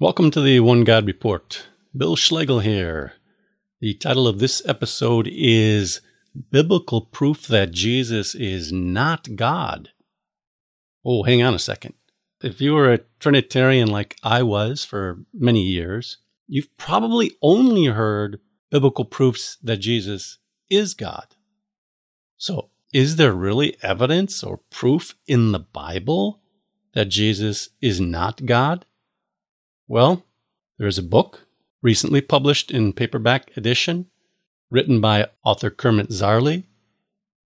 Welcome to the One God Report. Bill Schlegel here. The title of this episode is Biblical Proof That Jesus is Not God. Oh, hang on a second. If you were a Trinitarian like I was for many years, you've probably only heard biblical proofs that Jesus is God. So, is there really evidence or proof in the Bible that Jesus is not God? Well, there is a book recently published in paperback edition written by author Kermit Zarley.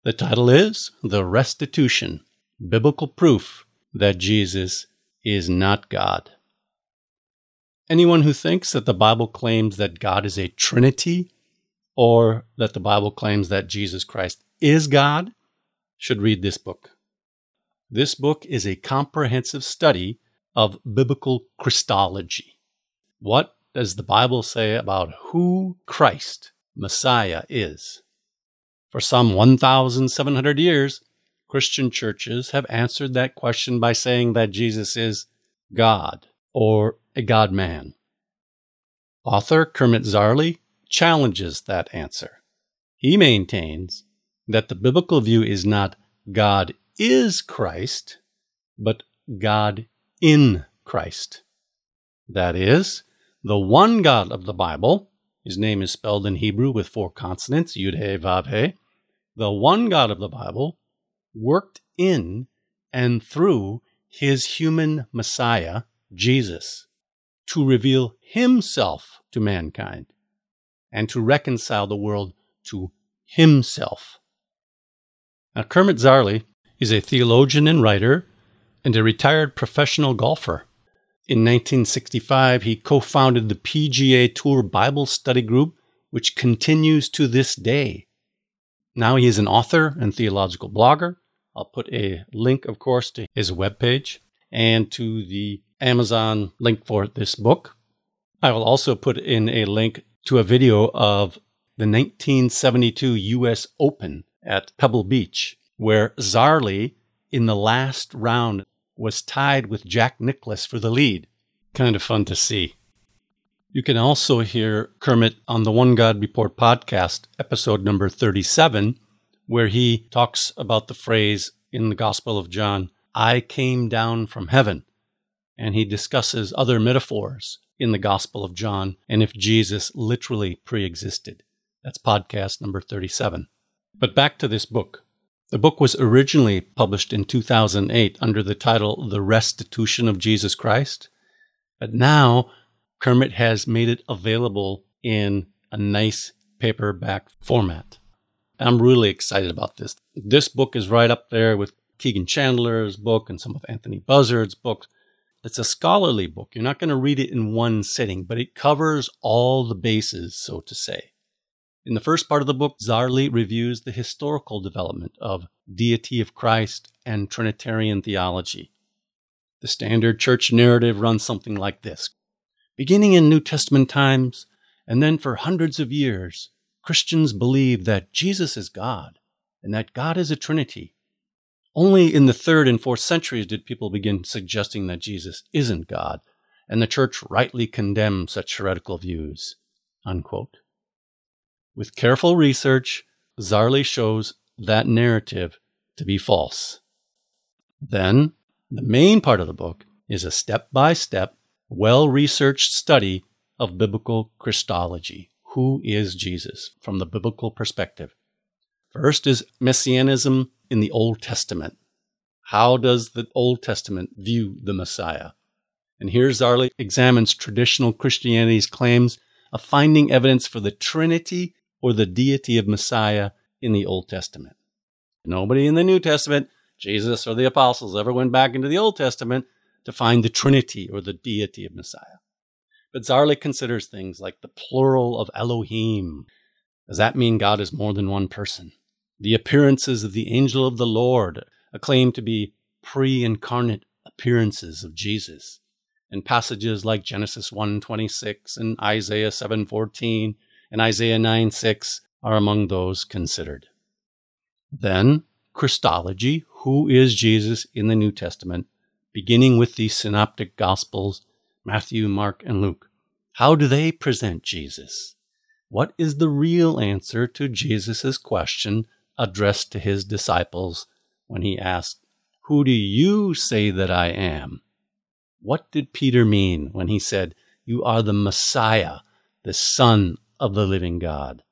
The title is The Restitution Biblical Proof That Jesus is Not God. Anyone who thinks that the Bible claims that God is a Trinity or that the Bible claims that Jesus Christ is God should read this book. This book is a comprehensive study of biblical Christology. What does the Bible say about who Christ, Messiah, is? For some 1,700 years, Christian churches have answered that question by saying that Jesus is God or a God man. Author Kermit Zarley challenges that answer. He maintains that the biblical view is not God is Christ, but God in Christ. That is, the one God of the Bible, his name is spelled in Hebrew with four consonants, Yud He Vav He, the one God of the Bible worked in and through his human Messiah, Jesus, to reveal himself to mankind and to reconcile the world to himself. Now, Kermit Zarley is a theologian and writer and a retired professional golfer. In 1965, he co founded the PGA Tour Bible Study Group, which continues to this day. Now he is an author and theological blogger. I'll put a link, of course, to his webpage and to the Amazon link for this book. I will also put in a link to a video of the 1972 U.S. Open at Pebble Beach, where Zarley, in the last round, was tied with Jack Nicklaus for the lead. Kind of fun to see. You can also hear Kermit on the One God Report podcast, episode number 37, where he talks about the phrase in the Gospel of John, I came down from heaven. And he discusses other metaphors in the Gospel of John and if Jesus literally pre existed. That's podcast number 37. But back to this book. The book was originally published in 2008 under the title The Restitution of Jesus Christ, but now Kermit has made it available in a nice paperback format. I'm really excited about this. This book is right up there with Kegan Chandler's book and some of Anthony Buzzard's books. It's a scholarly book. You're not going to read it in one sitting, but it covers all the bases, so to say. In the first part of the book, Zarley reviews the historical development of deity of Christ and Trinitarian theology. The standard church narrative runs something like this Beginning in New Testament times, and then for hundreds of years, Christians believe that Jesus is God and that God is a Trinity. Only in the third and fourth centuries did people begin suggesting that Jesus isn't God, and the church rightly condemned such heretical views. Unquote. With careful research, Zarley shows that narrative to be false. Then, the main part of the book is a step by step, well researched study of biblical Christology. Who is Jesus from the biblical perspective? First is Messianism in the Old Testament. How does the Old Testament view the Messiah? And here Zarley examines traditional Christianity's claims of finding evidence for the Trinity or the deity of Messiah in the Old Testament. Nobody in the New Testament, Jesus or the apostles, ever went back into the Old Testament to find the Trinity or the deity of Messiah. But Zarley considers things like the plural of Elohim. Does that mean God is more than one person? The appearances of the angel of the Lord, a claim to be pre incarnate appearances of Jesus. And passages like Genesis 1:26 and Isaiah 7:14 and Isaiah 9 6 are among those considered. Then, Christology, who is Jesus in the New Testament, beginning with the Synoptic Gospels, Matthew, Mark, and Luke. How do they present Jesus? What is the real answer to Jesus' question addressed to his disciples when he asked, Who do you say that I am? What did Peter mean when he said, You are the Messiah, the Son of the living God?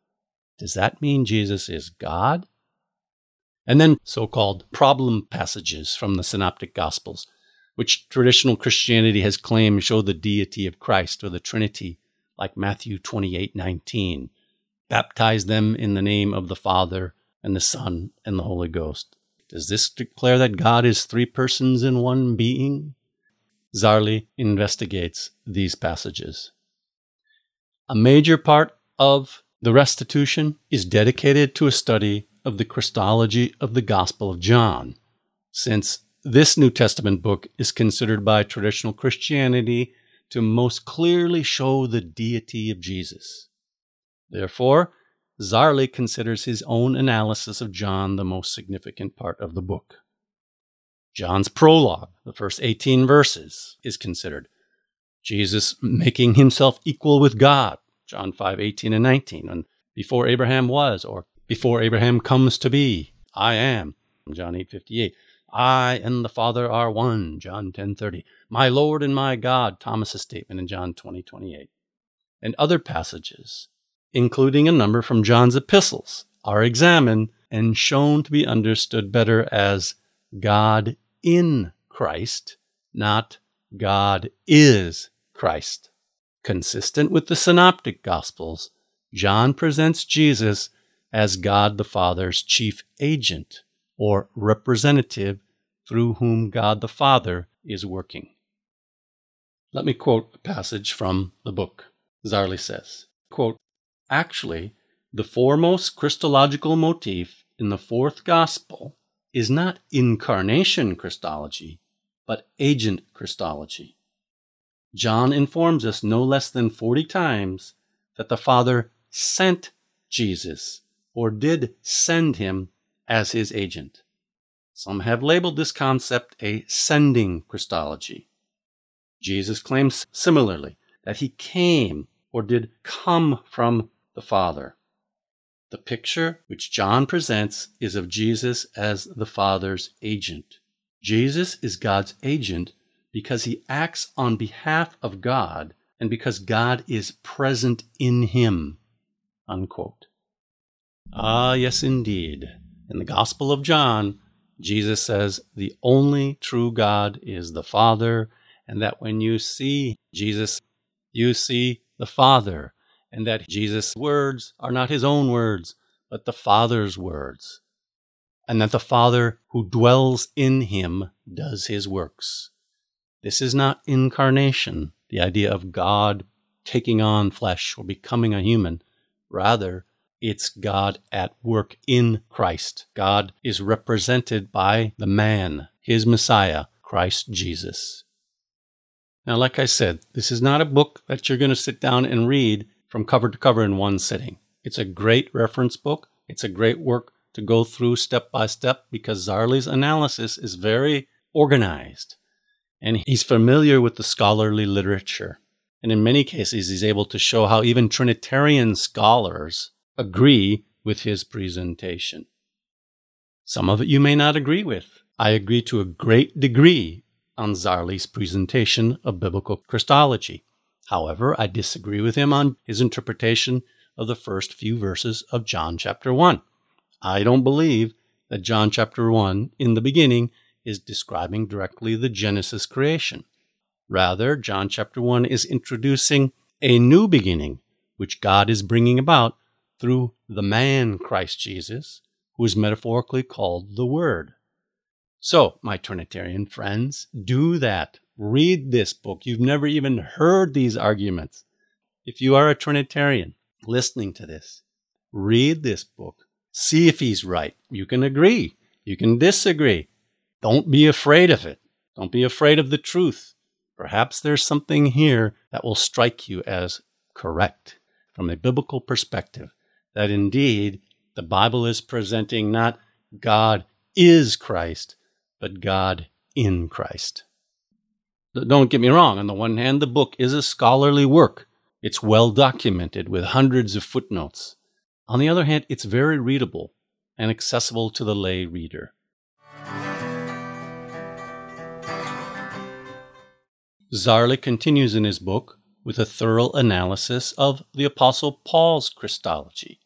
Does that mean Jesus is God? And then so called problem passages from the Synoptic Gospels, which traditional Christianity has claimed show the deity of Christ or the Trinity like Matthew 28 19. Baptize them in the name of the Father and the Son and the Holy Ghost. Does this declare that God is three persons in one being? Zarley investigates these passages. A major part of the restitution is dedicated to a study of the Christology of the Gospel of John, since this New Testament book is considered by traditional Christianity to most clearly show the deity of Jesus. Therefore, Zarley considers his own analysis of John the most significant part of the book. John's prologue, the first 18 verses, is considered. Jesus making himself equal with God, John 5, 18 and 19, and before Abraham was, or before Abraham comes to be, I am, John 8, 58. I and the Father are one, John 10:30. My Lord and my God, Thomas's statement in John 20:28. 20, and other passages, including a number from John's epistles, are examined and shown to be understood better as God in Christ, not God is Christ. Consistent with the synoptic gospels, John presents Jesus as God the Father's chief agent or representative through whom God the Father is working. Let me quote a passage from the book. Zarley says, quote, Actually, the foremost Christological motif in the fourth gospel is not incarnation Christology, but agent Christology. John informs us no less than 40 times that the Father sent Jesus, or did send him as his agent. Some have labeled this concept a sending Christology. Jesus claims similarly that he came or did come from the Father. The picture which John presents is of Jesus as the Father's agent. Jesus is God's agent because he acts on behalf of God and because God is present in him. Unquote. Ah, yes, indeed. In the Gospel of John, Jesus says the only true God is the Father, and that when you see Jesus, you see the Father, and that Jesus' words are not his own words, but the Father's words, and that the Father who dwells in him does his works. This is not incarnation, the idea of God taking on flesh or becoming a human. Rather, it's God at work in Christ. God is represented by the man, his Messiah, Christ Jesus. Now, like I said, this is not a book that you're going to sit down and read from cover to cover in one sitting. It's a great reference book. It's a great work to go through step by step because Zarley's analysis is very organized and he's familiar with the scholarly literature. And in many cases, he's able to show how even Trinitarian scholars agree with his presentation. Some of it you may not agree with. I agree to a great degree on Zarley's presentation of biblical Christology. However, I disagree with him on his interpretation of the first few verses of John chapter 1. I don't believe that John chapter 1, in the beginning, is describing directly the Genesis creation. Rather, John chapter 1 is introducing a new beginning, which God is bringing about through the man Christ Jesus, who is metaphorically called the Word. So, my Trinitarian friends, do that. Read this book. You've never even heard these arguments. If you are a Trinitarian listening to this, read this book. See if he's right. You can agree. You can disagree. Don't be afraid of it. Don't be afraid of the truth. Perhaps there's something here that will strike you as correct from a biblical perspective that indeed the Bible is presenting not God is Christ, but God in Christ. Don't get me wrong, on the one hand, the book is a scholarly work. It's well documented with hundreds of footnotes. On the other hand, it's very readable and accessible to the lay reader. Zarley continues in his book with a thorough analysis of the Apostle Paul's Christology.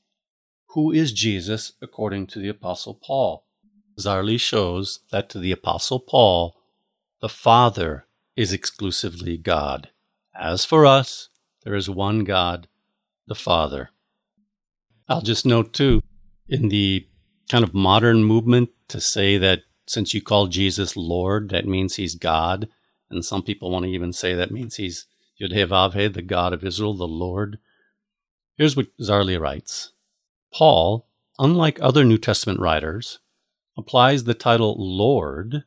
Who is Jesus according to the Apostle Paul? Zarley shows that to the Apostle Paul, the Father is exclusively God. As for us, there is one God, the Father. I'll just note too, in the kind of modern movement to say that since you call Jesus Lord, that means he's God. And some people want to even say that means he's Yudhevavhe, the God of Israel, the Lord. Here's what Zarley writes Paul, unlike other New Testament writers, applies the title Lord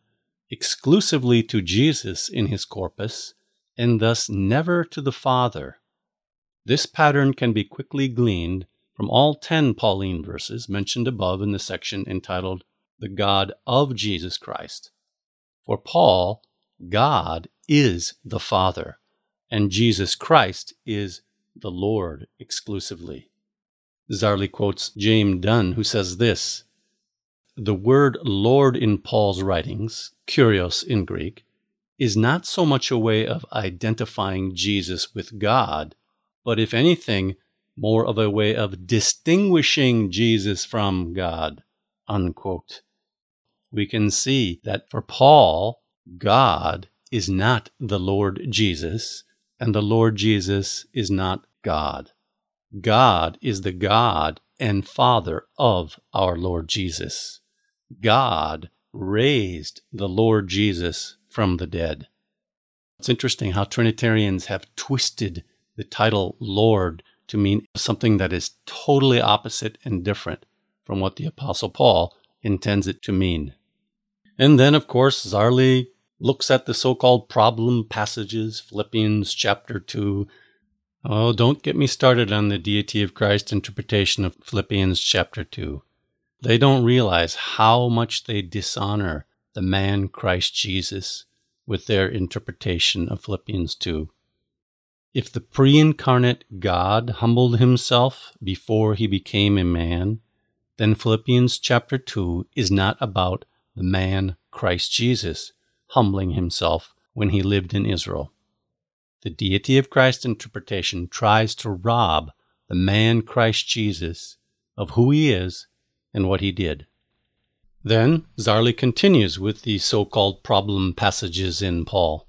exclusively to Jesus in his corpus and thus never to the Father. This pattern can be quickly gleaned from all 10 Pauline verses mentioned above in the section entitled The God of Jesus Christ. For Paul, God is the Father, and Jesus Christ is the Lord exclusively. Zarley quotes James Dunn, who says this The word Lord in Paul's writings, kurios in Greek, is not so much a way of identifying Jesus with God, but if anything, more of a way of distinguishing Jesus from God. Unquote. We can see that for Paul, God is not the Lord Jesus, and the Lord Jesus is not God. God is the God and Father of our Lord Jesus. God raised the Lord Jesus from the dead. It's interesting how Trinitarians have twisted the title Lord to mean something that is totally opposite and different from what the Apostle Paul intends it to mean. And then, of course, Zarley looks at the so called problem passages, Philippians chapter 2. Oh, don't get me started on the deity of Christ interpretation of Philippians chapter 2. They don't realize how much they dishonor the man Christ Jesus with their interpretation of Philippians 2. If the pre incarnate God humbled himself before he became a man, then Philippians chapter 2 is not about the man Christ Jesus humbling himself when he lived in Israel. The deity of Christ interpretation tries to rob the man Christ Jesus of who he is and what he did. Then Zarley continues with the so called problem passages in Paul.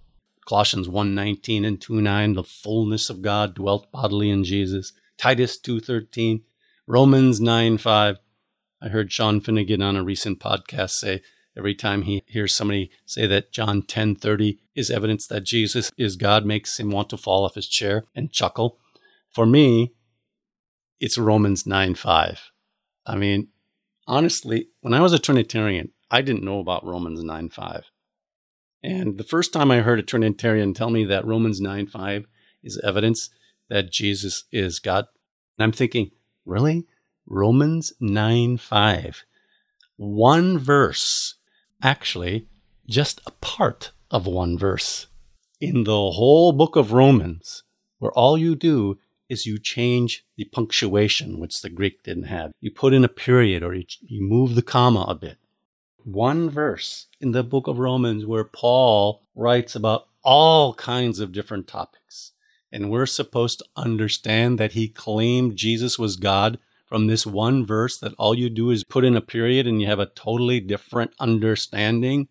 Colossians 1:19 and 2:9, the fullness of God dwelt bodily in Jesus. Titus 2:13, Romans 9:5. I heard Sean Finnegan on a recent podcast say every time he hears somebody say that John 10:30 is evidence that Jesus is God makes him want to fall off his chair and chuckle. For me, it's Romans 9:5. I mean, honestly, when I was a Trinitarian, I didn't know about Romans 9:5. And the first time I heard a Trinitarian tell me that Romans 9:5 is evidence that Jesus is God, I'm thinking, really? Romans 9 5. One verse, actually, just a part of one verse in the whole book of Romans, where all you do is you change the punctuation, which the Greek didn't have. You put in a period or you, you move the comma a bit one verse in the book of Romans where Paul writes about all kinds of different topics. And we're supposed to understand that he claimed Jesus was God from this one verse that all you do is put in a period and you have a totally different understanding.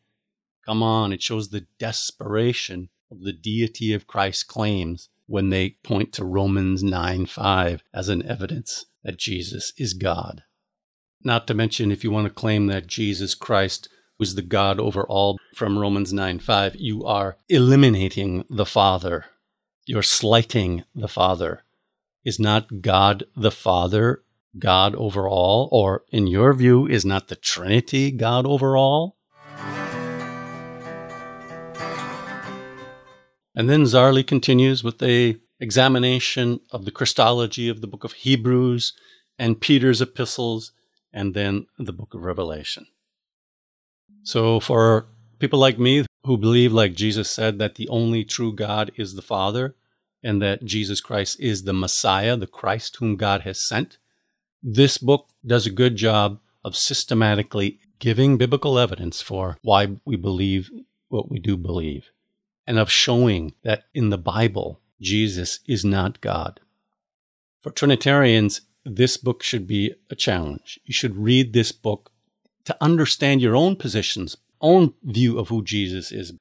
Come on, it shows the desperation of the deity of Christ's claims when they point to Romans 9 5 as an evidence that Jesus is God. Not to mention, if you want to claim that Jesus Christ was the God over all from Romans 9 5, you are eliminating the Father. You're slighting the Father. Is not God the Father God over all? Or, in your view, is not the Trinity God over all? And then Zarley continues with a examination of the Christology of the book of Hebrews and Peter's epistles and then the book of Revelation. So, for people like me who believe, like Jesus said, that the only true God is the Father and that Jesus Christ is the Messiah, the Christ whom God has sent. This book does a good job of systematically giving biblical evidence for why we believe what we do believe and of showing that in the Bible, Jesus is not God. For Trinitarians, this book should be a challenge. You should read this book to understand your own positions, own view of who Jesus is.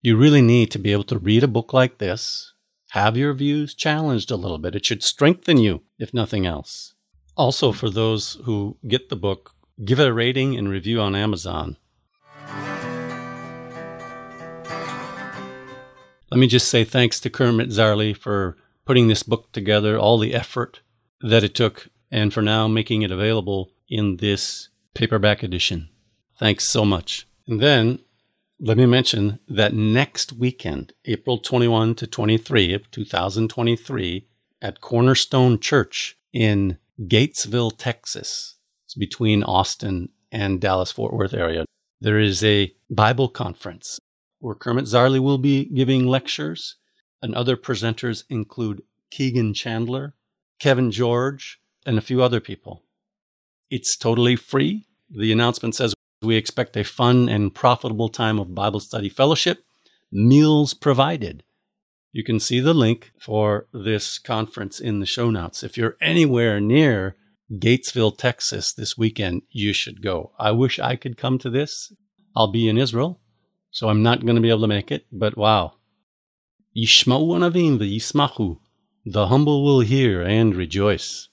You really need to be able to read a book like this, have your views challenged a little bit. It should strengthen you, if nothing else. Also, for those who get the book, give it a rating and review on Amazon. Let me just say thanks to Kermit Zarley for putting this book together, all the effort that it took, and for now making it available in this paperback edition. Thanks so much. And then let me mention that next weekend, April 21 to 23 of 2023, at Cornerstone Church in Gatesville, Texas, it's between Austin and Dallas Fort Worth area, there is a Bible conference where Kermit Zarley will be giving lectures, and other presenters include Kegan Chandler, Kevin George, and a few other people. It's totally free. The announcement says we expect a fun and profitable time of Bible study fellowship, meals provided. You can see the link for this conference in the show notes. If you're anywhere near Gatesville, Texas this weekend, you should go. I wish I could come to this. I'll be in Israel so I'm not going to be able to make it, but wow. Yishma'u anavim v'yismachu. The humble will hear and rejoice.